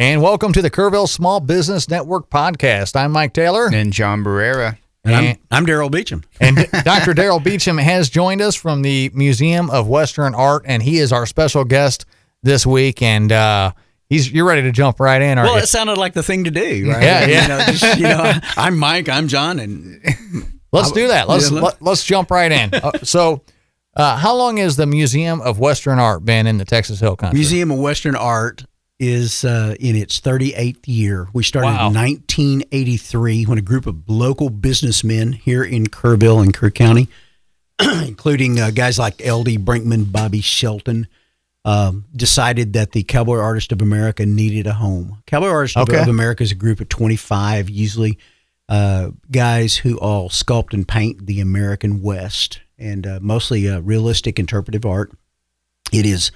And welcome to the Kerrville Small Business Network podcast. I'm Mike Taylor. And John Barrera. And I'm, I'm Daryl Beecham. And Dr. Daryl Beecham has joined us from the Museum of Western Art, and he is our special guest this week. And uh, he's you're ready to jump right in, aren't Well, you? it sounded like the thing to do, right? Yeah, yeah. You know, just, you know, I'm Mike. I'm John, and Let's do that. Let's Yeah, let, let's jump right in. Uh, so, uh, how long has the Museum of Western Art been in the Texas Hill Country? Museum of Western Art is uh, in its 38th year. We started Wow. in 1983 when a group of local businessmen here in Kerrville and Kerr County, including uh, guys like L.D. Brinkman, Bobby Shelton, um, decided that the Cowboy Artist of America needed a home. Cowboy Artist of- Okay. of America is a group of 25, usually uh, guys who all sculpt and paint the American West, and uh, mostly uh, realistic interpretive art. It is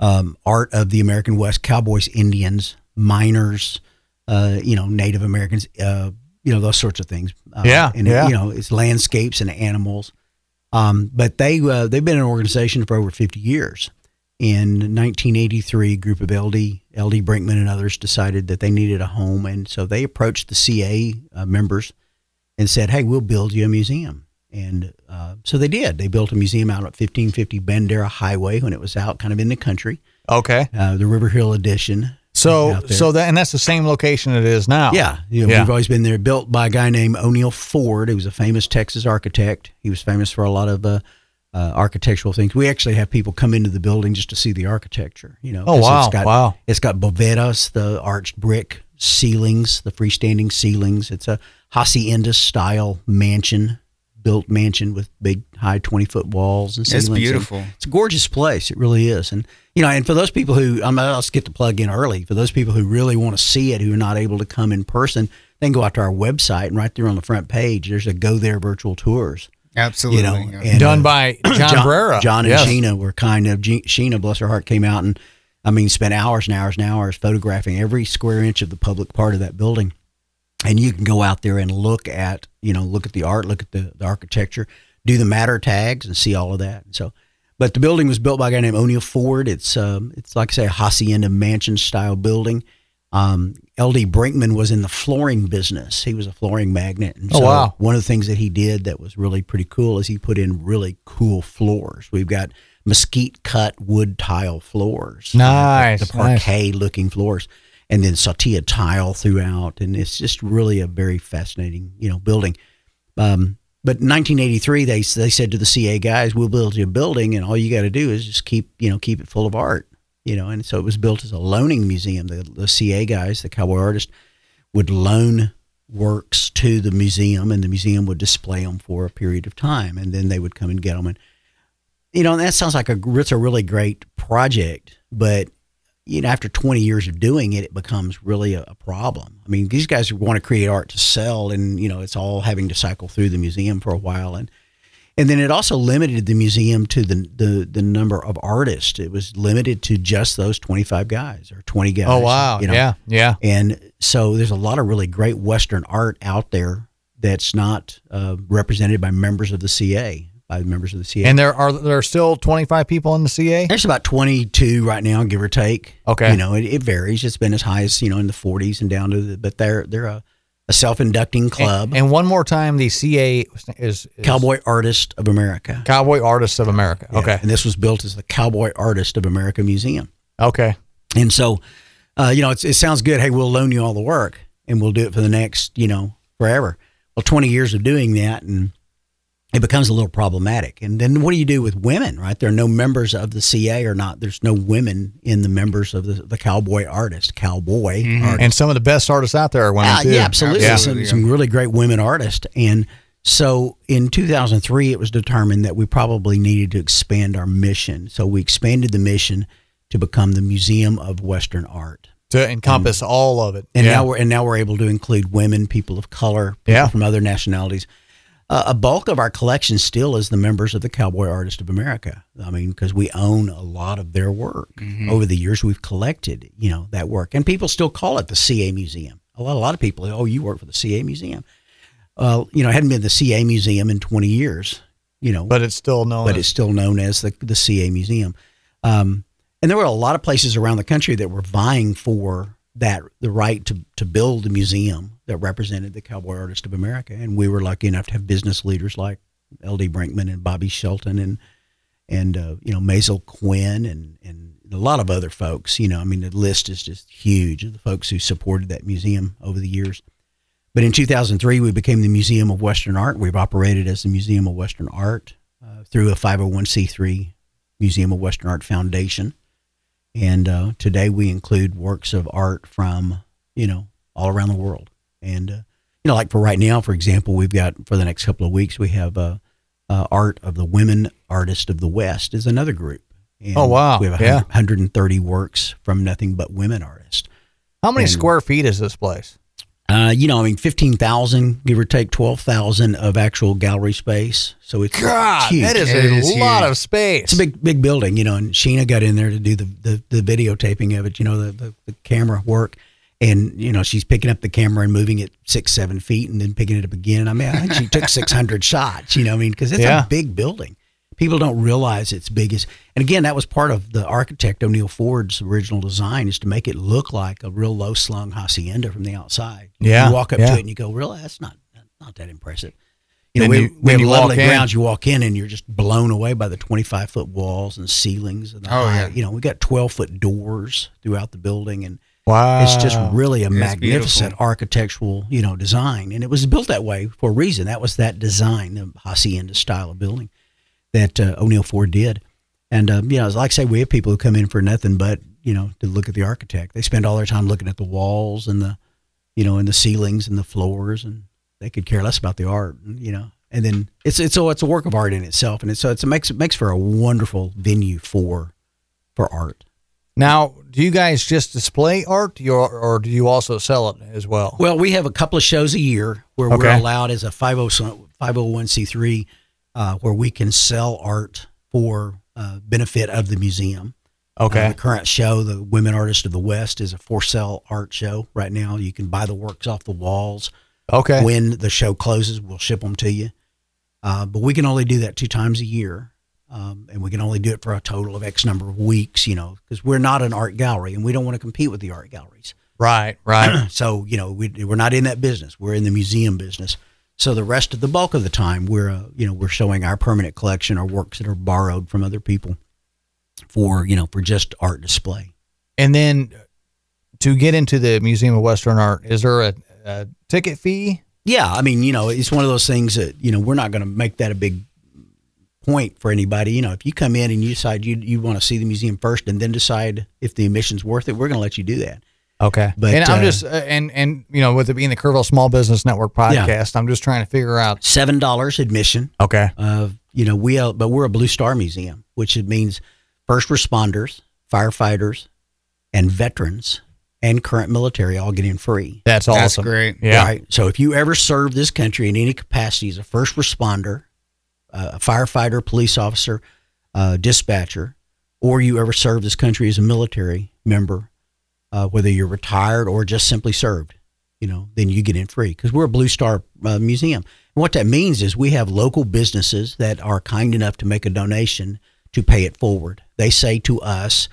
um, art of the American West, cowboys, Indians, miners, uh, you know, Native Americans, uh, you know, those sorts of things. Uh, Yeah, and yeah. you know, it's landscapes and animals. Um, but they uh, they've been an organization for over fifty years. In 1983, a group of LD LD Brinkman and others decided that they needed a home, and so they approached the CA uh, members and said, "Hey, we'll build you a museum." And uh, so they did. They built a museum out at 1550 Bandera Highway when it was out, kind of in the country. okay. Uh, the River Hill edition. So, so that and that's the same location it is now. Yeah, you know, Yeah. we've always been there. Built by a guy named O'Neill Ford. He was a famous Texas architect. He was famous for a lot of uh, uh, architectural things. We actually have people come into the building just to see the architecture. You know, Oh, wow, It's got, wow. It's got bovedas, the arched brick ceilings, the freestanding ceilings. It's a hacienda style mansion, built mansion with big, high twenty foot walls and It's ceilings. And beautiful. It's a gorgeous place. It really is. And you know, and for those people who I'm I'll just get the plug in early. For those people who really want to see it, who are not able to come in person, they can go out to our website and right there on the front page, there's a go there virtual tours. Absolutely. You know, yeah. and, Done uh, by John, Barrera. John and Yes. Sheena were kind of Ge- Sheena, bless her heart, came out and I mean spent hours and hours and hours photographing every square inch of the public part of that building. And you can go out there and look at, you know, look at the art, look at the, the architecture, do the Mattertags and see all of that. So but the building was built by a guy named O'Neill Ford. It's um, it's like I say a hacienda mansion style building. Um, LD Brinkman was in the flooring business. He was a flooring magnet. And Oh, wow. one of the things that he did that was really pretty cool is he put in really cool floors. We've got mesquite cut wood tile floors. The- Nice, The, nice. parquet looking floors. And then saltillo tile throughout. And it's just really a very fascinating, you know, building. Um, but in 1983, they they said to the CA guys, "We'll build you a building, and all you got to do is just keep you know keep it full of art." You know, and so it was built as a loaning museum. The, the CA guys, the cowboy artists, would loan works to the museum, and the museum would display them for a period of time, and then they would come and get them. And you know, and that sounds like a it's a really great project, but you know, after 20 years of doing it, it becomes really a, a problem. I mean, these guys want to create art to sell, and you know, it's all having to cycle through the museum for a while, and and then it also limited the museum to the the, the number of artists. It was limited to just those 25 guys or 20 guys. Oh wow. you know. Yeah. Yeah. And so there's a lot of really great Western art out there that's not uh, represented by members of the CA, by members of the CA. And there are there are still 25 people in the CA. There's about 22 right now, give or take. Okay. You know, it, it varies. It's been as high as, you know, in the 40s and down to the, but they're, they're a, a self inducting club. And, and one more time, the CA is, is Cowboy Artist of America. Cowboy Artists of America. Yeah. Okay. And this was built as the Cowboy Artist of America Museum. Okay. And so, uh, you know, it's, it sounds good. Hey, we'll loan you all the work and we'll do it for the next, you know, forever. Well, 20 years of doing that and it becomes a little problematic. And then what do you do with women, right? There are no members of the CA or not. There's no women in the members of the, the cowboy artist, cowboy artist. And some of the best artists out there are women Ah, too. yeah, absolutely. Yeah. Some, some really great women artists. And so in 2003, it was determined that we probably needed to expand our mission. So we expanded the mission to become the Museum of Western Art. To encompass all of it. And yeah. now we're and now we're able to include women, people of color, people Yeah. from other nationalities. Uh, a bulk of our collection still is the members of the Cowboy Artist of America. I mean, because we own a lot of their work. Over the years, we've collected, you know, that work, and people still call it the CA Museum. A lot, a lot of people, oh, you work for the CA Museum. Uh, you know, it hadn't been the CA Museum in 20 years. You know, but it's still known. but as- it's still known as the the CA Museum. Um, and there were a lot of places around the country that were vying for that the right to to build a museum that represented the cowboy artist of America, and we were lucky enough to have business leaders like L.D. Brinkman and Bobby Shelton and and uh, you know Maisel Quinn and and a lot of other folks. You know, I mean the list is just huge of the folks who supported that museum over the years. But in 2003, we became the Museum of Western Art. We've operated as the Museum of Western Art uh, through a 501c3 Museum of Western Art Foundation. And uh, today we include works of art from, you know, all around the world. And, uh, you know, like for right now, for example, we've got for the next couple of weeks, we have uh, uh art of the Women Artists of the West is another group. And oh, wow. We have yeah. 130 works from nothing but women artists. How many and, square feet is this place? Uh, you know, I mean, fifteen thousand, give or take twelve thousand of actual gallery space. So it's God, huge. that is it a is lot huge. of space. It's a big, big building, you know. And Sheena got in there to do the the, the videotaping of it. You know, the, the, the camera work, and you know, she's picking up the camera and moving it six, seven feet, and then picking it up again. I mean, I think she took six hundred shots. You know, I mean, because it's yeah. a big building people don't realize it's big as and again that was part of the architect o'neill ford's original design is to make it look like a real low slung hacienda from the outside yeah you walk up yeah. to it and you go really that's not not that impressive you know, we, you, we have lovely grounds. You walk in and you're just blown away by the 25 foot walls and ceilings. And the oh, high, yeah. You know, we got 12 foot doors throughout the building. And wow. it's just really a it's magnificent beautiful. architectural, you know, design. And it was built that way for a reason. That was that design, the hacienda style of building that uh, O'Neill Ford did. And um, you know, like I say, we have people who come in for nothing but you know to look at the architect. They spend all their time looking at the walls and the, you know, and the ceilings and the floors, and they could care less about the art. You know, and then it's it's so it's a work of art in itself, and it's so it's, it makes it makes for a wonderful venue for for art. Now, do you guys just display art, or do you also sell it as well? Well, we have a couple of shows a year where okay. we're allowed as a 501c3 uh, where we can sell art for uh, benefit of the museum. Okay. Uh, the current show, the Women Artists of the West, is a for sale art show right now. You can buy the works off the walls. Okay. When the show closes, we'll ship them to you. Uh, but we can only do that two times a year. Um, and we can only do it for a total of X number of weeks, you know, because we're not an art gallery and we don't want to compete with the art galleries. Right, right. so, you know, we, we're not in that business. We're in the museum business. So the rest of the bulk of the time, we're uh, you know we're showing our permanent collection or works that are borrowed from other people for you know for just art display. And then to get into the Museum of Western Art, is there a, a ticket fee? Yeah, I mean you know it's one of those things that you know we're not going to make that a big point for anybody. You know, if you come in and you decide you you want to see the museum first and then decide if the admission's worth it, we're going to let you do that. Okay, but and I'm uh, just uh, and and you know with it being the Kerrville Small Business Network podcast, yeah. I'm just trying to figure out seven dollars admission. Okay, uh, you know we uh, but we're a Blue Star Museum, which means first responders, firefighters, and veterans and current military all get in free. That's awesome. That's great. Yeah. Right. So if you ever serve this country in any capacity as a first responder, a firefighter, police officer, uh, dispatcher, or you ever served this country as a military member uh, whether you're retired or just simply served, you know, then you get in free because we're a Blue Star uh, museum. And what that means is we have local businesses that are kind enough to make a donation to pay it forward. They say to us,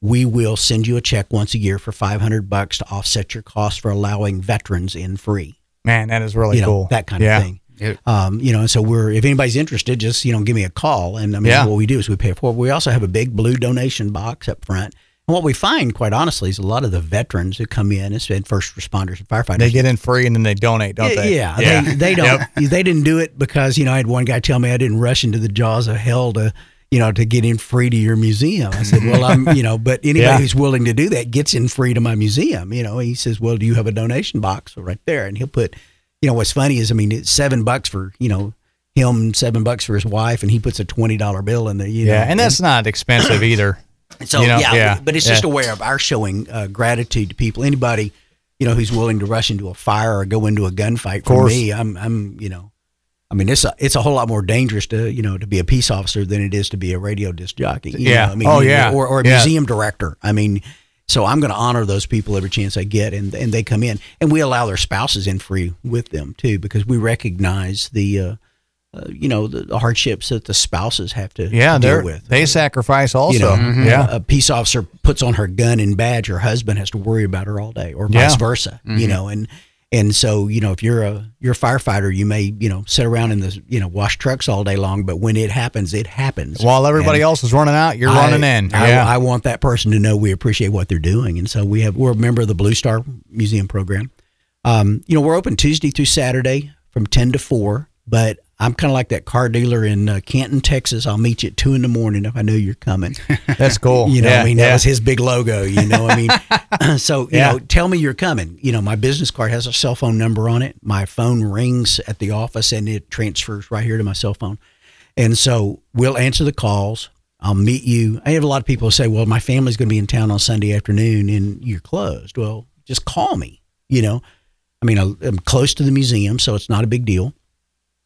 we will send you a check once a year for 500 bucks to offset your cost for allowing veterans in free. Man, that is really you know, cool. That kind yeah. of thing. Um, you know, and so we're if anybody's interested, just you know, give me a call. And I mean, yeah. what we do is we pay for. We also have a big blue donation box up front and what we find, quite honestly, is a lot of the veterans who come in as first responders and firefighters. They get in free and then they donate, don't yeah, they? Yeah, yeah. They, they don't. yep. They didn't do it because you know I had one guy tell me I didn't rush into the jaws of hell to you know to get in free to your museum. I said, well, I'm you know, but anybody yeah. who's willing to do that gets in free to my museum. You know, he says, well, do you have a donation box right there? And he'll put, you know, what's funny is I mean, it's seven bucks for you know him, seven bucks for his wife, and he puts a twenty dollar bill in there. You yeah, know, and that's not expensive either. So you know, yeah, yeah, but it's yeah. just a way of our showing uh, gratitude to people. Anybody, you know, who's willing to rush into a fire or go into a gunfight. For me, I'm, I'm, you know, I mean, it's a, it's a whole lot more dangerous to, you know, to be a peace officer than it is to be a radio disc jockey. yeah. Know? I mean, oh yeah. Or, or a yeah. museum director. I mean, so I'm going to honor those people every chance I get, and and they come in, and we allow their spouses in free with them too, because we recognize the. Uh, uh, you know, the, the hardships that the spouses have to, Yeah, to they're deal with. they sacrifice also. you know, Yeah. a peace officer puts on her gun and badge, her husband has to worry about her all day, or Yeah. vice versa. You know, and and so you know, if you're a you're a firefighter, you may you know sit around in the you know wash trucks all day long, but when it happens, it happens. While everybody And else is running out, you're I- running in. I, yeah. I want that person to know we appreciate what they're doing, and so we have we're a member of the Blue Star Museum program. Um, you know, we're open Tuesday through Saturday from ten to four, but I'm kind of like that car dealer in uh, Canton, Texas. I'll meet you at two in the morning if I know you're coming. That's cool. You know, yeah, I mean, yeah. that was his big logo. You know, I mean, so you Yeah. know, tell me you're coming. You know, my business card has a cell phone number on it. My phone rings at the office, and it transfers right here to my cell phone. And so we'll answer the calls. I'll meet you. I have a lot of people say, "Well, my family's going to be in town on Sunday afternoon, and you're closed." Well, just call me. You know, I mean, I'm close to the museum, so it's not a big deal.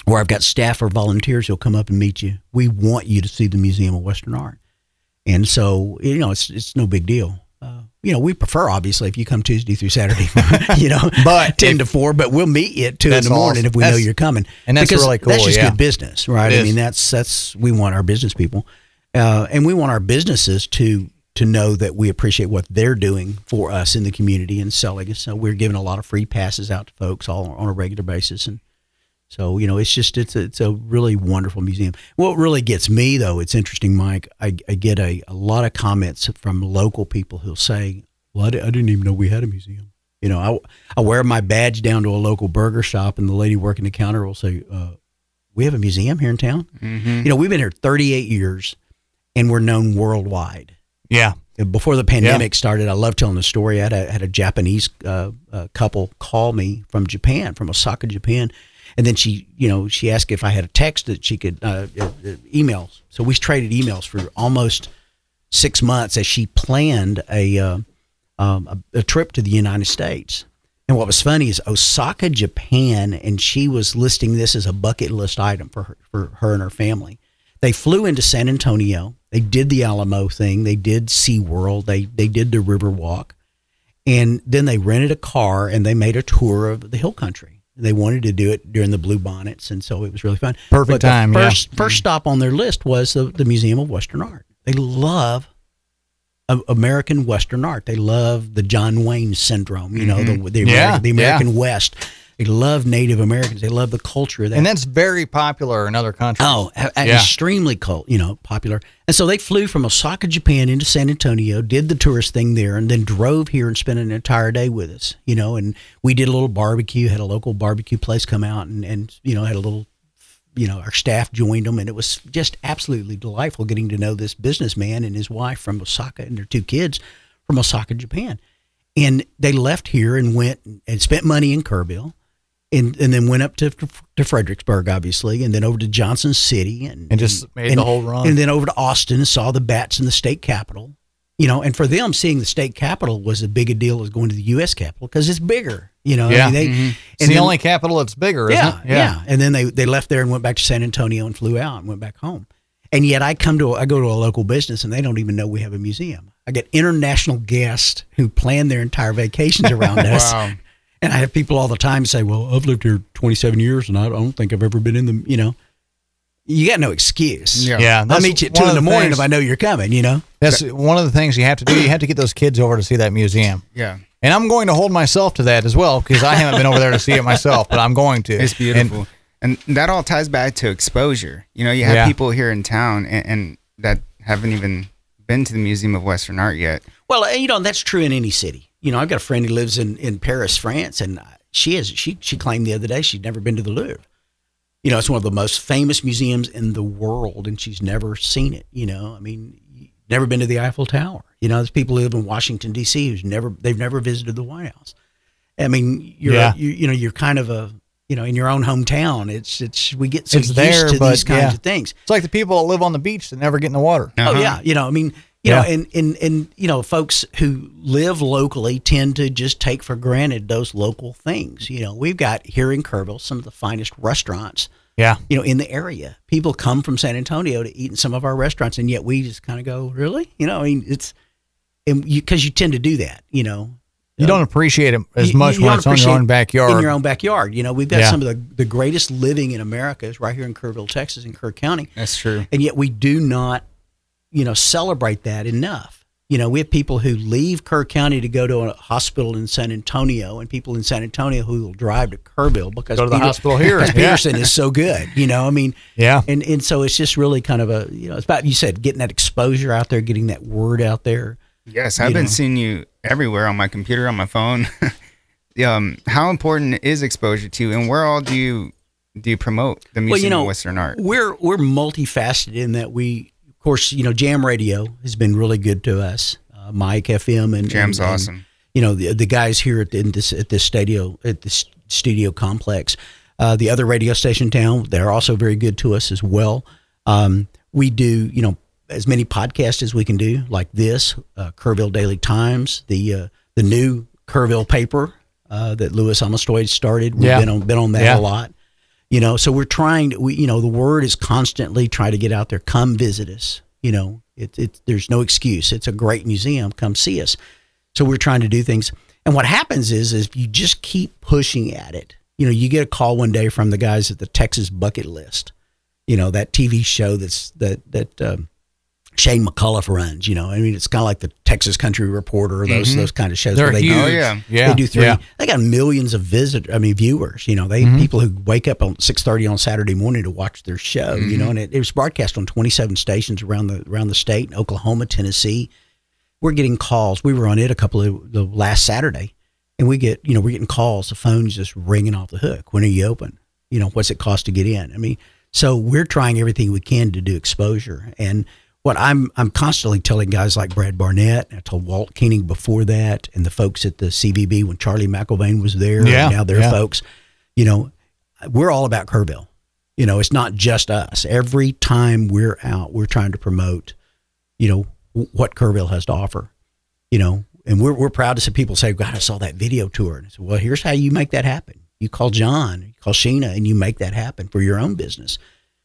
Or I've got staff or volunteers who'll come up and meet you. We want you to see the Museum of Western Art. And so, you know, it's it's no big deal. Uh, you know, we prefer obviously if you come Tuesday through Saturday, you know, But ten if- to four. But we'll meet you at two in the morning awesome. if we know you're coming. and that's Because really cool, That's just yeah. good business, right? It I is. mean, that's that's we want our business people, uh, and we want our businesses to to know that we appreciate what they're doing for us in the community and selling. And so we're giving a lot of free passes out to folks all on a regular basis, and so you know, it's just it's a, it's a really wonderful museum. What really gets me though, it's interesting, Mike. I, I get a, a lot of comments from local people who'll say, "Well, I, didn't even know we had a museum." You know, I, I wear my badge down to a local burger shop, and the lady working the counter will say, uh, "We have a museum here in town." You know, we've been here 38 years, and we're known worldwide yeah. before the pandemic started, I love telling the story. I had a, had a Japanese uh, uh, couple call me from Japan, from Osaka, Japan, and then she, you know, she asked if I had a text that she could uh, uh, uh, emails. So we traded emails for almost six months as she planned a, uh, um, a a trip to the United States. And what was funny is Osaka, Japan, and she was listing this as a bucket list item for her, for her and her family. They flew into San Antonio. They did the Alamo thing. They did SeaWorld. They they did the River Walk. And then they rented a car and they made a tour of the hill country. They wanted to do it during the Blue Bonnets, and so it was really fun. Perfect the time, yeah. First, first stop on their list was the, the Museum of Western Art. They love American Western art. They love the John Wayne syndrome. You know, the, the, Mm-hmm. Yeah, American, the American West. They love Native Americans. They love the culture of that. And that's very popular in other countries. Oh, a- a- Yeah. extremely cult, you know, popular. And so they flew from Osaka, Japan into San Antonio, did the tourist thing there, and then drove here and spent an entire day with us, you know. And we did a little barbecue, had a local barbecue place come out and, and you know, had a little, you know, our staff joined them. And it was just absolutely delightful getting to know this businessman and his wife from Osaka and their two kids from Osaka, Japan. And they left here and went and spent money in Kerrville and and then went up to to Fredericksburg, obviously, and then over to Johnson City, and And just made the whole run. and then over to Austin and saw the bats in the state capitol. You know, and for them, seeing the state capitol was as big a deal as going to the U.S. Capitol because it's bigger. You know, Yeah. I mean, they, mm-hmm. It's and the then- only capital that's bigger, isn't yeah, yeah, And then they they left there and went back to San Antonio and flew out and went back home. And yet, I come to a, I go to a local business and they don't even know we have a museum. I get international guests who plan their entire vacations around us. Wow. And I have people all the time say, "Well, I've lived here 27 years, and I don't think I've ever been in the." You know, you got no excuse. Yeah. Yeah. I'll meet you at two in the morning things- if I know you're coming. You know. That's one of the things you have to do. You have to get those kids over to see that museum. Yeah. And I'm going to hold myself to that as well because I haven't been over there to see it myself, but I'm going to. It's And- beautiful. And, that all ties back to exposure. You know, you have Yeah. people here in town and, and that haven't even been to the Museum of Western Art yet. Well, uh, you know that's true in any city. You know, I've got a friend who lives in, in Paris, France, and she is she she claimed the other day she'd never been to the Louvre. You know, it's one of the most famous museums in the world, and she's never seen it. You know, I mean, never been to the Eiffel Tower. You know, there's people who live in Washington D.C. who's never they've never visited the White House. I mean, you're Yeah. you, you know you're kind of a you know in your own hometown. It's it's we get so It's used there, to these kinds yeah. of things. It's like the people that live on the beach that never get in the water. Oh Uh-huh. yeah, you know, I mean, you Yeah. know, and, and and you know, folks who live locally tend to just take for granted those local things. You know, we've got here in Kerrville some of the finest restaurants, Yeah. you know, in the area. People come from San Antonio to eat in some of our restaurants, and yet we just kind of go, really, you know, I mean, it's and because you tend to do that, you know. You don't appreciate it as you- much you when it's on your own backyard. In your own backyard. You know, we've got Yeah. some of the, the greatest living in America is right here in Kerrville, Texas, in Kerr County. That's true. And yet we do not, you know, celebrate that enough. You know, we have people who leave Kerr County to go to a hospital in San Antonio, and people in San Antonio who will drive to Kerrville because Go to the hospital here. because Yeah. Peterson is so good. You know, I mean, Yeah. and and so it's just really kind of a you know, it's about you said getting that exposure out there, getting that word out there. Yes, I've been know. seeing you everywhere on my computer, on my phone. um, how important is exposure to you, and where all do you do you promote the Museum well, you know, of Western Art? We're we're multifaceted in that we, of course, you know, Jam Radio has been really good to us. Uh, Mike FM and Jam's and- and, awesome. you know, the the guys here at the, in this at this studio at this studio complex. Uh, the other radio station town, they're also very good to us as well. Um, we do, you know, as many podcasts as we can do, like this, uh, Kerrville Daily Times, the uh, the new Kerrville paper uh, that Louis Amestoy started. We've Yeah. been on been on that Yeah. a lot. You know, so we're trying to, we, you know, the word is constantly try to get out there. Come visit us. You know, it, it, there's no excuse. It's a great museum. Come see us. So we're trying to do things. And what happens is, is if you just keep pushing at it, you know, you get a call one day from the guys at the Texas Bucket List, you know, that TV show that's that that um, Shane McAuliffe runs. You know, I mean, it's kind of like the Texas Country Reporter, those mm-hmm. those kind of shows. They're where they huge. do- Oh, yeah. Yeah. they do three. Yeah. They got millions of visit. I mean, viewers. You know, they mm-hmm. people who wake up on six thirty on Saturday morning to watch their show. You know, mm-hmm. and it, it was broadcast on twenty seven stations around the around the state, in Oklahoma, Tennessee. We're getting calls. We were on it a couple of the last Saturday, and we get you know we're getting calls. The phone's just ringing off the hook. When are you open? You know, what's it cost to get in? I mean, so we're trying everything we can to do exposure and. What I'm I'm constantly telling guys like Brad Barnett, I told Walt Keening before that, and the folks at the CVB when Charlie McIlvain was there, Yeah, and now their yeah. folks, you know, we're all about Kerrville. You know, it's not just us. Every time we're out, we're trying to promote, you know, what Kerrville has to offer. You know, and we're we're proud to see people say, "God, I saw that video tour." And I said, "Well, here's how you make that happen. You call John, you call Sheena, and you make that happen for your own business,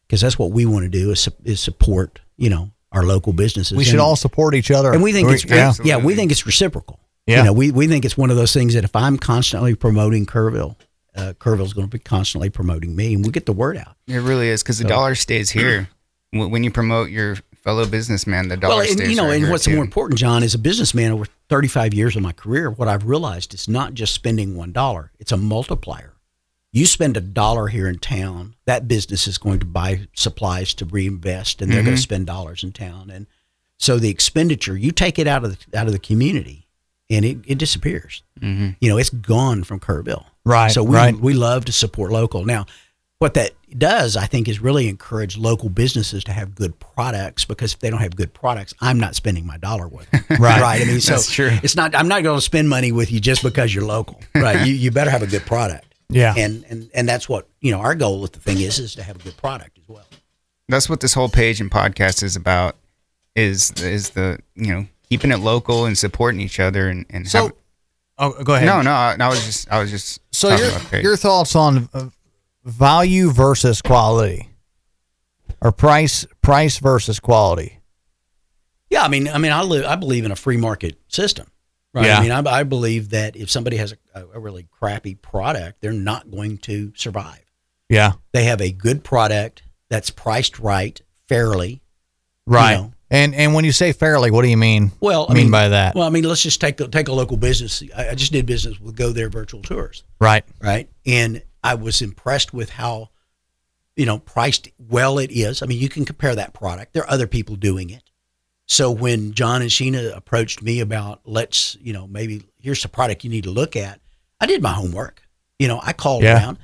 because that's what we want to do is is support, you know, our local businesses. we should And- all support each other. and we think it's yeah. yeah, we think it's reciprocal. Yeah. You know, we, we think it's one of those things that if I'm constantly promoting Kerrville, uh, Kerrville's going to be constantly promoting me, and we get the word out. It really is because the dollar stays here. Wh- When you promote your fellow businessman, the dollar Well, and, stays you know, right and here, what's too. more important, John, as a businessman over 35 years of my career, what I've realized is not just spending one dollar; it's a multiplier. You spend a dollar here in town, that business is going to buy supplies to reinvest, and they're Mm-hmm. going to spend dollars in town, and so the expenditure you take it out of the, out of the community, and it, it disappears. Mm-hmm. You know, it's gone from Kerrville. Right, So we right. we love to support local. Now, what that does, I think, is really encourage local businesses to have good products because if they don't have good products, I'm not spending my dollar with them. Right. Right. I mean, so it's not. I'm not going to spend money with you just because you're local. Right. you you better have a good product. Yeah. And and and that's what you know. Our goal with the thing is is to have a good product as well. That's what this whole page and podcast is about. Is is the you know keeping it local and supporting each other and and So, have, oh, go ahead. no no I, I was just I was just So your about page. your thoughts on uh, value versus quality, or price price versus quality? Yeah, I mean, I mean, I live, I believe in a free market system, right? Yeah. I mean, I, I believe that if somebody has a, a really crappy product, they're not going to survive. Yeah. They have a good product that's priced right, fairly. Right. know. And and when you say fairly, what do you mean? Well, I mean mean by that? Well, I mean, let's just take a, take a local business. I, I just did business with Go There Virtual Tours, right. right? And I was impressed with how, you know, priced well it is. I mean, you can compare that product. There are other people doing it. So when John and Sheena approached me about let's, you know, maybe here's a product you need to look at, I did my homework. You know, I called Yeah. around,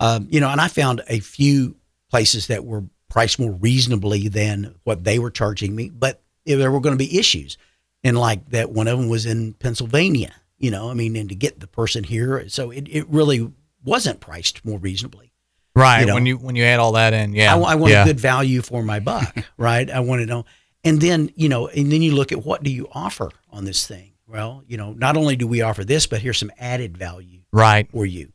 um, you know, and I found a few places that were priced more reasonably than what they were charging me, but there were going to be issues. And like that, one of them was in Pennsylvania, you know, I mean, and to get the person here. So it, it really wasn't priced more reasonably. Right. You know. when you when you add all that in, yeah. I, I want yeah. a good value for my buck, right? I want to know. And then, you know, and then you look at what do you offer on this thing? Well, you know, not only do we offer this, but here's some added value Right. for you,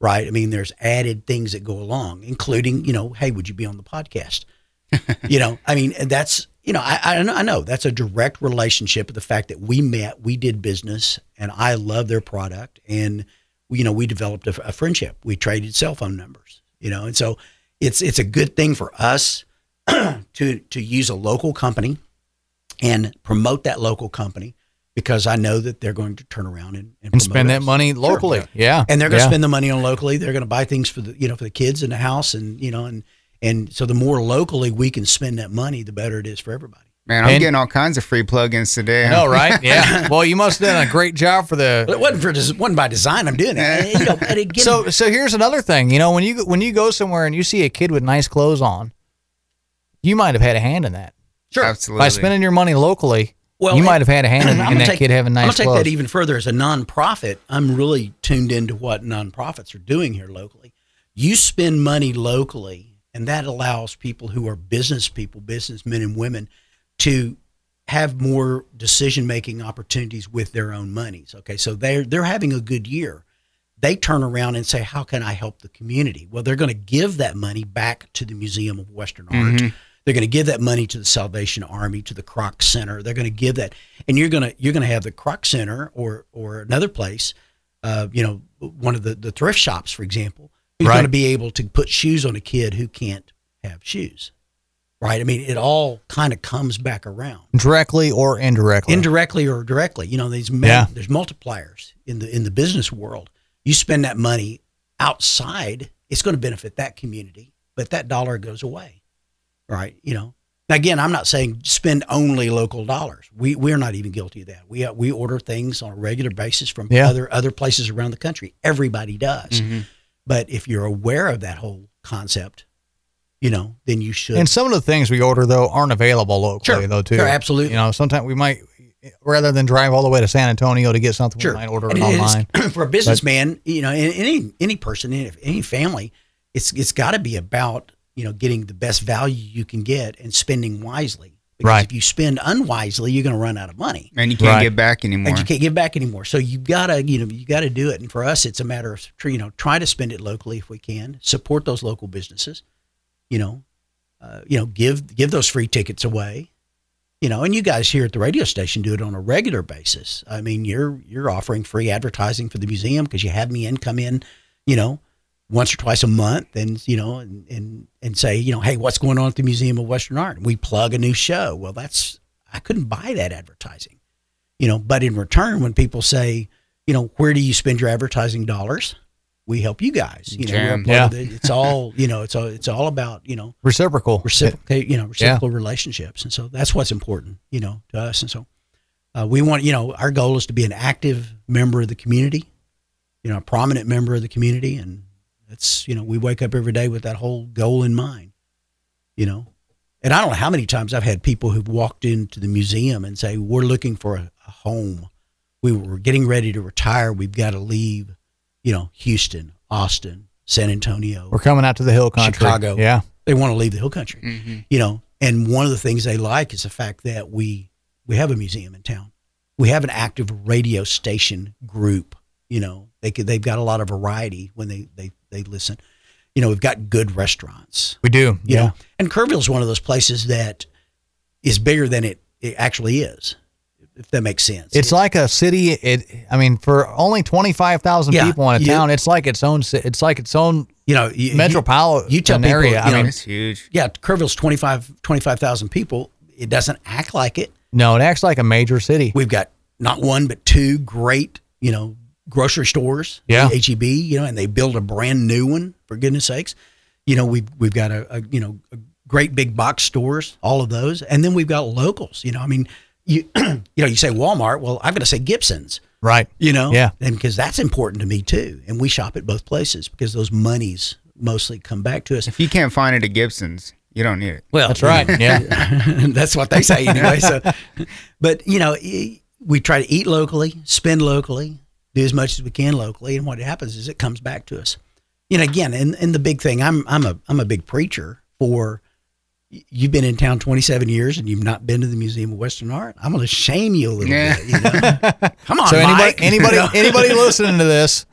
right? I mean, there's added things that go along, including, you know, hey, would you be on the podcast? you know, I mean, that's you know, I, I know- I know that's a direct relationship of the fact that we met, we did business, and I love their product, and you know, we developed a, a friendship. We traded cell phone numbers, you know, and so it's it's a good thing for us to to use a local company and promote that local company because I know that they're going to turn around and, and, And promote spend that us. money Sure. locally. Yeah. and they're going to Yeah. spend the money on locally. They're going to buy things for the you know for the kids in the house, and you know, and and so the more locally we can spend that money, the better it is for everybody. Man, I'm And- getting all kinds of free plugins today. I know, right? Yeah. Well, you must have done a great job for the. it wasn't for des- wasn't by design. I'm doing it. And, you know, and again, So, so here's another thing. You know, when you when you go somewhere and you see a kid with nice clothes on, you might have had a hand in that sure. Absolutely. by spending your money locally. Well, you might have had a hand in, in that take- kid having nice. I'm gonna take clothes. that even further. As a nonprofit, I'm really tuned into what nonprofits are doing here locally. You spend money locally, and that allows people who are business people, businessmen and women, to have more decision making opportunities with their own monies. Okay, so they're they're having a good year. They turn around and say, "How can I help the community?" Well, they're going to give that money back to the Museum of Western Art. Mm-hmm. They're going to give that money to the Salvation Army, to the Kroc Center. They're going to give that, and you're going to you're going to have the Kroc Center or or another place, uh, you know, one of the the thrift shops, for example, who's Right. going to be able to put shoes on a kid who can't have shoes, right? I mean, it all kind of comes back around directly or indirectly. indirectly or directly. You know, these Yeah. there's multipliers in the in the business world. You spend that money outside, it's going to benefit that community, but that dollar goes away, right? You know. Again, I'm not saying spend only local dollars. We we're not even guilty of that. We uh, we order things on a regular basis from Yeah. other other places around the country. Everybody does. But if you're aware of that whole concept, you know, then you should. and some of the things we order though aren't available locally Sure. though too. Sure, absolutely. You know, sometimes we might rather than drive all the way to San Antonio to get something, Sure. we might order And it online. for a businessman, you know, any any person, any, any family, it's it's got to be about you know getting the best value you can get and spending wisely. Because Right. if you spend unwisely, you're going to run out of money, and you can't Right. get back anymore. and you can't give back anymore. So you gotta you know you got to do it. And for us, it's a matter of you know try to spend it locally if we can. Support those local businesses. You know, uh, you know give give those free tickets away. You know, and you guys here at the radio station do it on a regular basis. I mean, you're you're offering free advertising for the museum because you have me in come in, you know, once or twice a month, and you know, and and and say, you know, hey, what's going on at the Museum of Western Art? And we plug a new show. Well, that's I couldn't buy that advertising, you know. But in return, when people say, you know, where do you spend your advertising dollars? We help you guys. You know. Yeah. it. it's all you know. It's all it's all about you know Reciprocal. reciprocal you know, reciprocal relationships, and so that's what's important, you know, to us. And so uh, we want, you know, our goal is to be an active member of the community, you know, a prominent member of the community, and it's, you know, we wake up every day with that whole goal in mind, you know. And I don't know how many times I've had people who've walked into the museum and say, "We're looking for a, a home. We were getting ready to retire. We've got to leave, you know, Houston, Austin, San Antonio, We're coming out to the hill country. Chicago. Yeah. they want to leave the hill country Mhm. you know and one of the things they like is the fact that we we have a museum in town we have an active radio station group you know they could they've got a lot of variety when they they they listen you know we've got good restaurants We do. you yeah. know and kerrville's one of those places that is bigger than it it actually is if that makes sense It's like a city. It, I mean, for only twenty five thousand Yeah, people in a you- town, it's like its own. It's like its own you know you, you- metropolitan you tell people, area. you I know, mean, It's huge. yeah kerrville's 25 25,000 people it doesn't act like it no, it acts like a major city. We've got not one but two great, you know, grocery stores. Yeah. HEB, you know, and they build a brand new one for goodness sakes. You know, we've we've got a, a you know a great big box stores, all of those, and then we've got locals. You know, I mean, you you know, you say Walmart. Well, I'm going to say Gibson's. Right. You know, Yeah. and because that's important to me too, and we shop at both places because those monies mostly come back to us. If you can't find it at Gibson's, you don't need it. Well, That's right. Yeah. that's what they say anyway. So, but you know, e- we try to eat locally, spend locally, do as much as we can locally, and what happens is it comes back to us. You know, again, and, and the big thing, I'm I'm a I'm a big preacher for. You've been in town 27 years and you've not been to the Museum of Western Art. I'm going to shame you a little Yeah. bit. You know? Come on, So anybody, Mike. anybody, anybody listening to this,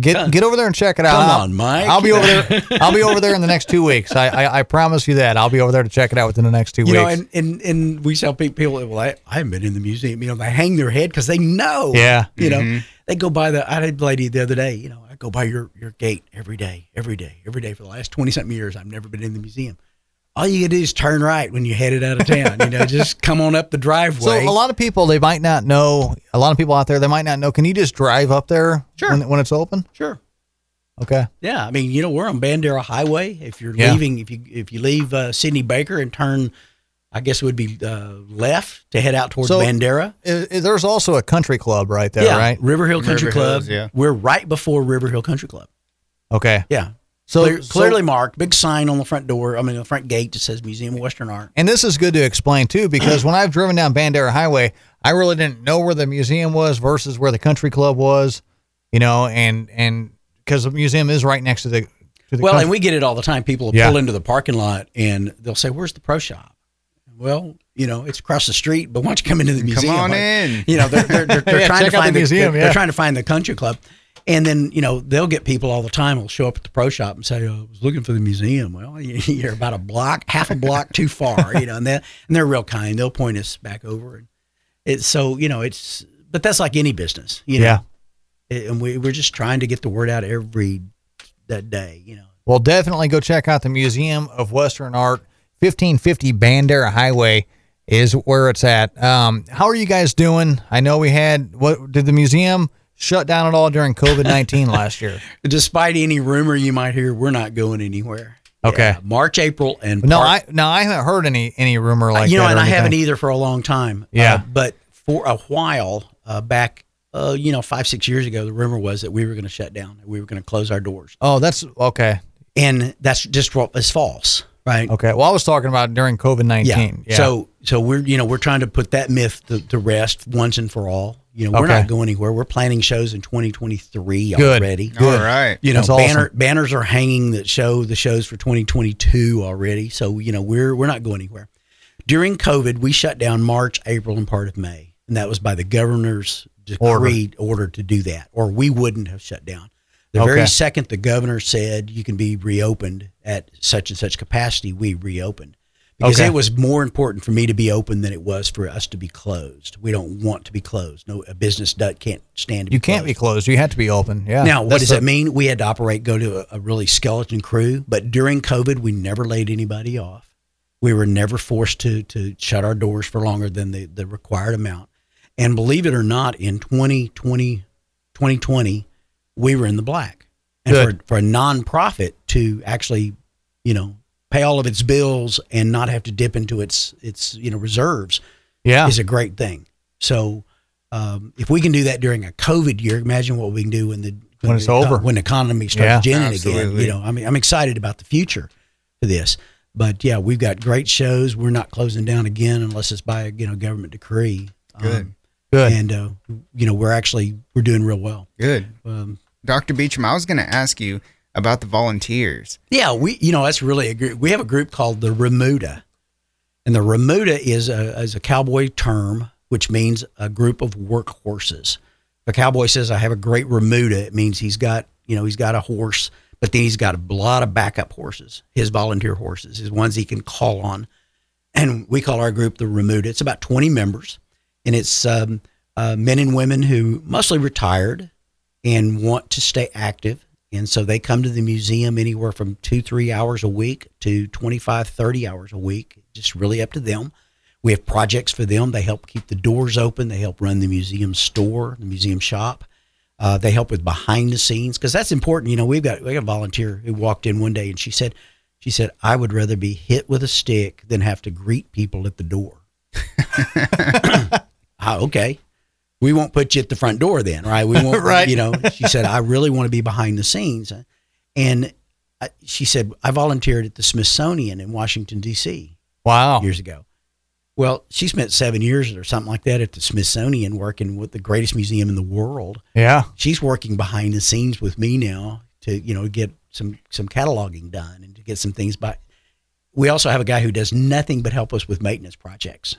Get get over there and check it out. Come I'll- on, Mike. I'll be over there. I'll be over there in the next two weeks. I, I I promise you that. I'll be over there to check it out within the next two You weeks. know, and, and and we tell people, well, I, I haven't been in the museum. You know, they hang their head because they know. Yeah. You know, mm-hmm. They go by the. I had a lady the other day. You know, I go by your your gate every day, every day, every day for the last twenty something years. I've never been in the museum. All you gotta do is turn right when you're headed out of town. you know, just come on up the driveway. So a lot of people they might not know. A lot of people out there they might not know. Can you just drive up there Sure. when, when it's open? sure. Okay. Yeah, I mean, you know, we're on Bandera Highway. If you're Yeah. leaving, if you if you leave uh, Sidney Baker and turn, I guess it would be uh, left to head out towards So- Bandera. I- I- there's also a country club right there, yeah, right? River Hill Country River Club. Hills, yeah. We're right before River Hill Country Club. Okay. Yeah, So, Clear, so- clearly marked, big sign on the front door. I mean, the front gate that says Museum of Western Art. and this is good to explain too, because when I've driven down Bandera Highway, I really didn't know where the museum was versus where the country club was, you know, and and because the museum is right next to the to the Well, country- and we get it all the time. People will Yeah. pull into the parking lot and they'll say, "Where's the pro shop?" Well, you know, it's across the street. But once you come into the museum? come on Like, in. You know, they're they're, they're, they're Yeah, trying to find the museum, They're, yeah. they're trying to find the country club, and then you know they'll get people all the time. will show up at the pro shop and say, oh, "I was looking for the museum." Well, you- you're about a block, half a block too far, you know, and they and they're real kind. They'll point us back over, and it's so you know it's. But that's like any business, you know. yeah. and we, we're just trying to get the word out every that day, you know. Well, definitely go check out the Museum of Western Art. 1550 Bandera Highway is where it's at. Um, how are you guys doing? I know we had what did the museum shut down at all during COVID 19 last year? Despite any rumor you might hear, we're not going anywhere. Okay. Yeah, March, April, and No, part- I no, I haven't heard any any rumor like that. you know, and I haven't either for a long time. Yeah. Uh, but for a while uh, back, uh, you know, five six years ago, the rumor was that we were going to shut down. We were going to close our doors, Oh, that's okay. and that's just what is false, right? Okay. Well, I was talking about during COVID 19. Yeah. So so we're you know we're trying to put that myth to, to rest once and for all. You know, we're Okay. not going anywhere. We're planning shows in 2023 Good. already. Good. All right. You know, That's awesome. banners are hanging that show the shows for 2022 already. So you know, we're we're not going anywhere. During COVID, we shut down March, April, and part of May, and that was by the governor's decreed order, to do that, or we wouldn't have shut down. The Okay. very second the governor said you can be reopened at such and such capacity, we reopened because Okay. it was more important for me to be open than it was for us to be closed. We don't want to be closed. No, a business does, can't stand to be you can't closed. be closed. You have to be open. Yeah. Now, what That's does the- that mean? We had to operate, go to a, a really skeleton crew, but during COVID, we never laid anybody off. We were never forced to to shut our doors for longer than the, the required amount. And believe it or not, in 2020, 2020, we were in the black. And Good. for, for a nonprofit to actually, you know, pay all of its bills and not have to dip into its its you know reserves Yeah. is a great thing. So um, if we can do that during a COVID year, imagine what we can do when the When it's the, over. when the economy Yeah. starts ginning again. You know, I mean, I'm excited about the future for this. But yeah, we've got great shows. We're not closing down again unless it's by you know government decree. Good. Um, Good. and uh, you know, we're actually we're doing real well. Good. Um, Dr. Beecham, I was going to ask you about the volunteers. Yeah, we you know that's really a group. We have a group called the Remuda, and the Remuda is a is a cowboy term which means a group of workhorses. If a cowboy says, "I have a great Remuda," it means he's got you know he's got a horse, but then he's got a lot of backup horses, his volunteer horses, his ones he can call on, and we call our group the Remuda. It's about twenty members, and it's um, uh, men and women who mostly retired and want to stay active. And so they come to the museum anywhere from two, three hours a week to 25, 30 hours a week, just really up to them. We have projects for them. They help keep the doors open. They help run the museum store, the museum shop. Uh, they help with behind the scenes because that's important. You know, we've got we got a volunteer who walked in one day and she said, she said, I would rather be hit with a stick than have to greet people at the door. Ah, okay. We won't put you at the front door then, right? We won't, Right. You know, she said, I really want to be behind the scenes. And I- she said, I volunteered at the Smithsonian in Washington, D.C. wow. years ago. Well, she spent seven years or something like that at the Smithsonian working with the greatest museum in the world. Yeah. She's working behind the scenes with me now to, you know, get some, some cataloging done and to get some things by. We also have a guy who does nothing but help us with maintenance projects.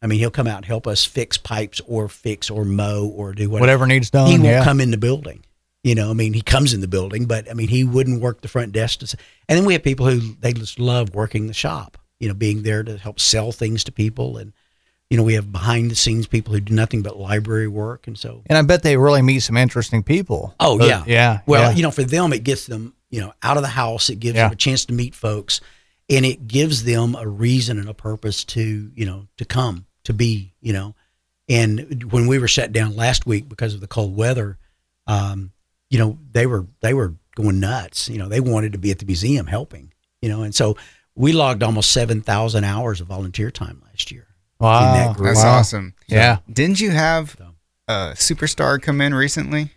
I mean, he'll come out and help us fix pipes or fix or mow or do whatever. Whatever needs done. He won't yeah. come in the building. You know, I mean, he comes in the building, but I mean, he wouldn't work the front desk. To, and then we have people who they just love working the shop. You know, being there to help sell things to people, and you know, we have behind the scenes people who do nothing but library work, and so And I bet they really meet some interesting people. Oh Uh, yeah, yeah. Well, yeah. you know, for them, it gets them you know out of the house. It gives Yeah. them a chance to meet folks, and it gives them a reason and a purpose to you know to come to be you know. And when we were shut down last week because of the cold weather, um, you know, they were they were going nuts. You know, they wanted to be at the museum helping. You know, and so we logged almost seven thousand hours of volunteer time last year. wow, that. That's wow. awesome. Yeah. Didn't you have a superstar come in recently?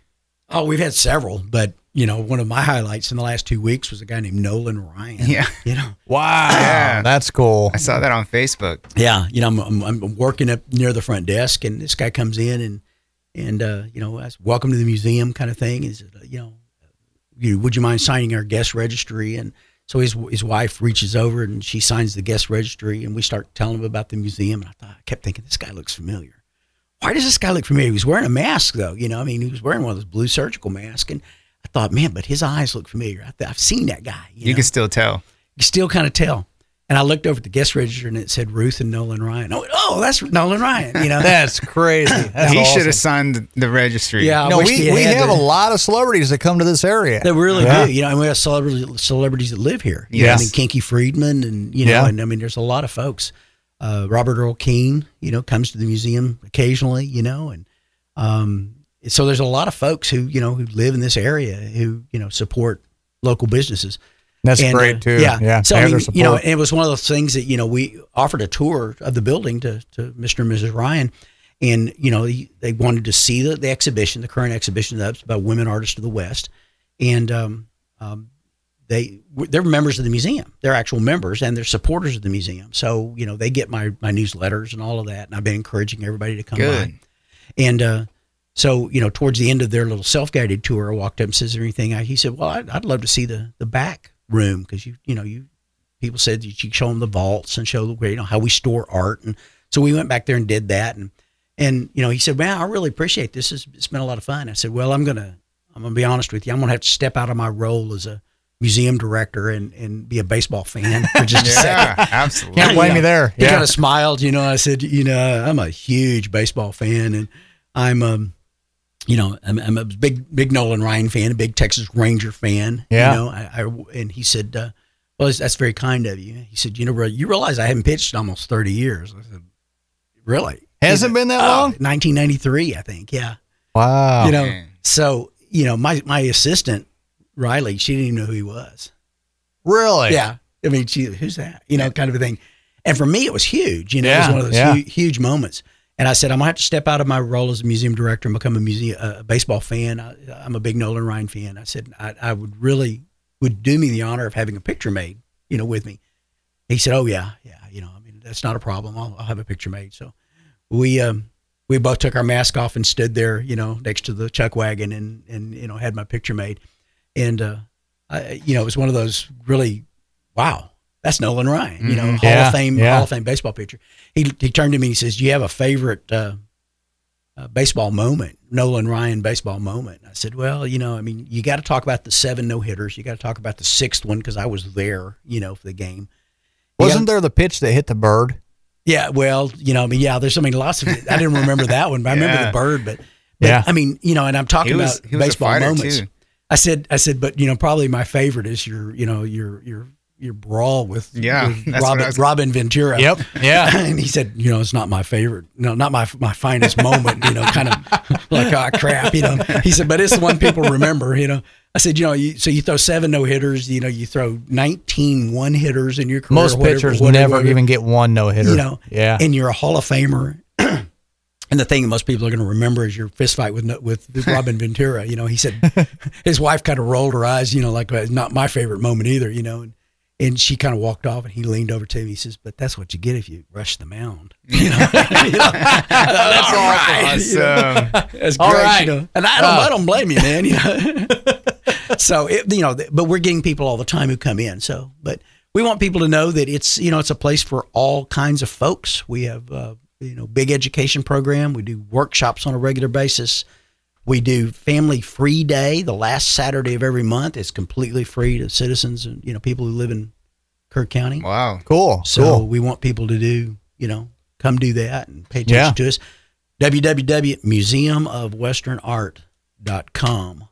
Oh, we've had several, but you know, one of my highlights in the last two weeks was a guy named Nolan Ryan. Yeah. you know. Wow, Yeah. that's cool. I saw that on Facebook. Yeah, you know, I'm, I'm, I'm working up near the front desk, and this guy comes in and and uh, you know, I said, welcome to the museum, kind of thing. Is you know, you would you mind signing our guest registry? And so his his wife reaches over and she signs the guest registry, and we start telling him about the museum. And I thought, I kept thinking, this guy looks familiar. Why does this guy look familiar? He was wearing a mask, though. You know, I mean, he was wearing one of those blue surgical masks, and I thought, man, but his eyes look familiar. I th- I've seen that guy. You, You know? can still tell. you still kind of tell. And I looked over at the guest register and it said Ruth and Nolan Ryan. Oh, oh that's Nolan Ryan. You know, That's crazy. That's he awesome. should have signed the registry. Yeah. I No, we, we have the- a lot of celebrities that come to this area. They really Yeah. do. You know, and we have celebrities, celebrities that live here. Yeah. I mean, Kinky Friedman and, you know, Yeah. and I mean, there's a lot of folks. Uh, Robert Earl Keen, you know, comes to the museum occasionally, you know, and um, so there's a lot of folks who, you know, who live in this area who, you know, support local businesses. That's And, great uh, too. Yeah. yeah. So I mean, you know, it was one of those things that you know we offered a tour of the building to to Mr. and Mrs. Ryan, and you know he- they wanted to see the, the exhibition, the current exhibition that's about women artists of the West, and um, um, they they're members of the museum. They're actual members and they're supporters of the museum. So you know they get my my newsletters and all of that, and I've been encouraging everybody to come Good. by. And uh, so, you know, towards the end of their little self-guided tour, I walked up and says, "Is there anything?" I, he said, "Well, I'd, I'd love to see the the back room because you, you know, you people said that you show them the vaults and show the you know how we store art." And so we went back there and did that. And and you know, he said, "Man, I really appreciate this. It's, it's been a lot of fun." I said, "Well, I'm gonna I'm gonna be honest with you. I'm gonna have to step out of my role as a museum director and and be a baseball fan for just a second." Yeah, absolutely. Can't blame me there. He Yeah. kind of smiled, you know. I said, you know, I'm a huge baseball fan, and I'm, um, you know, I'm, I'm a big, big Nolan Ryan fan, a big Texas Ranger fan. Yeah. You know, I, I and he said, uh, well, that's- that's very kind of you. He said, you know, you realize I haven't pitched in almost 30 years. I said, really? Has it been that Oh, long? 1993, I think. Yeah. Wow. you know, man. so you know, my my assistant Riley, she didn't even know who he was. really? Yeah. I mean, she, who's that? You know, kind of a thing. And for me, it was huge. You know, it was one of those yeah. hu- huge moments. And I said, I'm gonna have to step out of my role as a museum director and become a museum a baseball fan. I, I'm a big Nolan Ryan fan. I said, I, I would really would do me the honor of having a picture made, you know, with me. He said, Oh yeah, yeah. You know, I mean, that's not a problem. I'll, I'll have a picture made. So we um we both took our mask off and stood there, you know, next to the chuck wagon and and you know had my picture made. And uh, I, you know, it was one of those really, wow, that's Nolan Ryan, you know, Mhm. Hall Yeah, of Fame, yeah. Hall of Fame baseball pitcher. He he turned to me and he says, "Do you have a favorite uh, uh, baseball moment, Nolan Ryan baseball moment?" I said, "Well, you know, I mean, you got to talk about the seven no hitters. You got to talk about the sixth one because I was there, you know, for the game." You Wasn't gotta- there the pitch that hit the bird? yeah, well, you know, I mean, yeah, there's, I mean, lots of. I didn't remember that one, but I remember the bird. But, but Yeah. I mean, you know, and I'm talking was, about baseball moments. too. I said, I said, but you know, probably my favorite is your, you know, your your your brawl with, Yeah, with that's what I Robin, was- Robin Ventura. Yep. Yeah. and he said, you know, it's not my favorite, no, not my my finest moment. You know, kind of like ah crap. You know, he said, but it's the one people remember. You know, I said, you know, you, so you throw seven no hitters. You know, you throw 19 one hitters in your career. Most whatever- pitchers whatever- never whatever even get one no hitter. you know, Yeah. and you're a Hall of Famer. And the thing that most people are going to remember is your fist fight with with Robin Ventura. You know, he said his wife kind of rolled her eyes. You know, like not my favorite moment either. You know, and and she kind of walked off, and he leaned over to me. He says, "But that's what you get if you rush the mound." You know, You know? that's Awesome. That's All great, right. you know. And I don't, Uh. I don't blame you, man. You know. so it, you know, but we're getting people all the time who come in. So, but we want people to know that it's you know it's a place for all kinds of folks. We have uh, you know big education program. We do workshops on a regular basis. We do Family Free Day the last Saturday of every month. It's completely free to citizens and you know people who live in Kerr County. Wow. Cool. So cool. we want people to do, you know, come do that and pay attention Yeah. to us. www.museumofwesternart.com. Get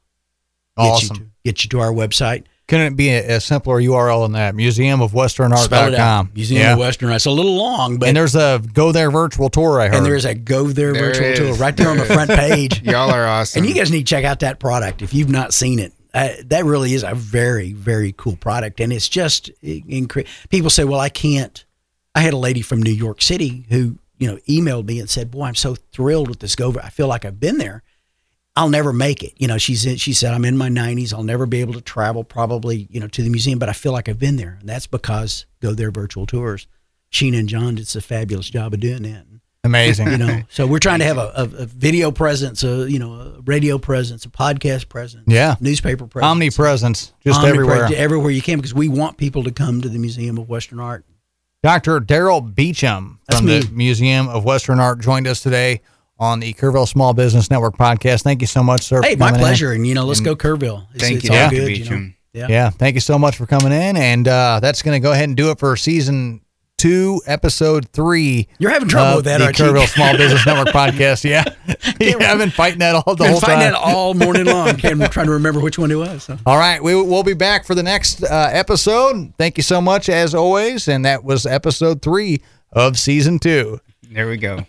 Awesome. You to, get you to our website. Couldn't it be a, a simpler URL than that? Spell it Museumofwesternart.com. out. Museum yeah. of Western Art. It's a little long, but and there's a go there virtual tour. I heard. and there's a go there, There virtual it tour is. right there on the front page. Y'all are awesome. And you guys need to check out that product if you've not seen it. Uh, that really is a very, very cool product, and it's just incre- people say, "Well, I can't." I had a lady from New York City who you know emailed me and said, "Boy, I'm so thrilled with this go. I feel like I've been there. I'll never make it." You know, she's in, she said, "I'm in my 90s. I'll never be able to travel probably you know to the museum, but I feel like I've been there, and that's because Go There virtual tours." Sheena and John did a fabulous job of doing that Amazing. you know so we're trying to have a, a, a video presence a you know a radio presence a podcast presence Yeah. newspaper presence Omnipresence, just everywhere. everywhere you can because we want people to come to the museum of western art Dr. Daryl Beauchamp That's from the. Museum of Western Art joined us today on the Kerrville Small Business Network podcast. Thank you so much, sir. hey my coming in. pleasure and you know let's go kerrville it's, Thank it's you, all Dr. good you know? Yeah. Yeah, thank you so much for coming in. And uh, that's going to go ahead and do it for season two, episode three. you're having trouble with that the aren't you Kerrville Small Business Network podcast. Yeah. yeah, I've been fighting that all the been whole fighting time. that all morning long can't trying to remember which one it was so. All right, we, we'll be back for the next uh, episode. Thank you so much, as always. And that was episode three of season two. There we go.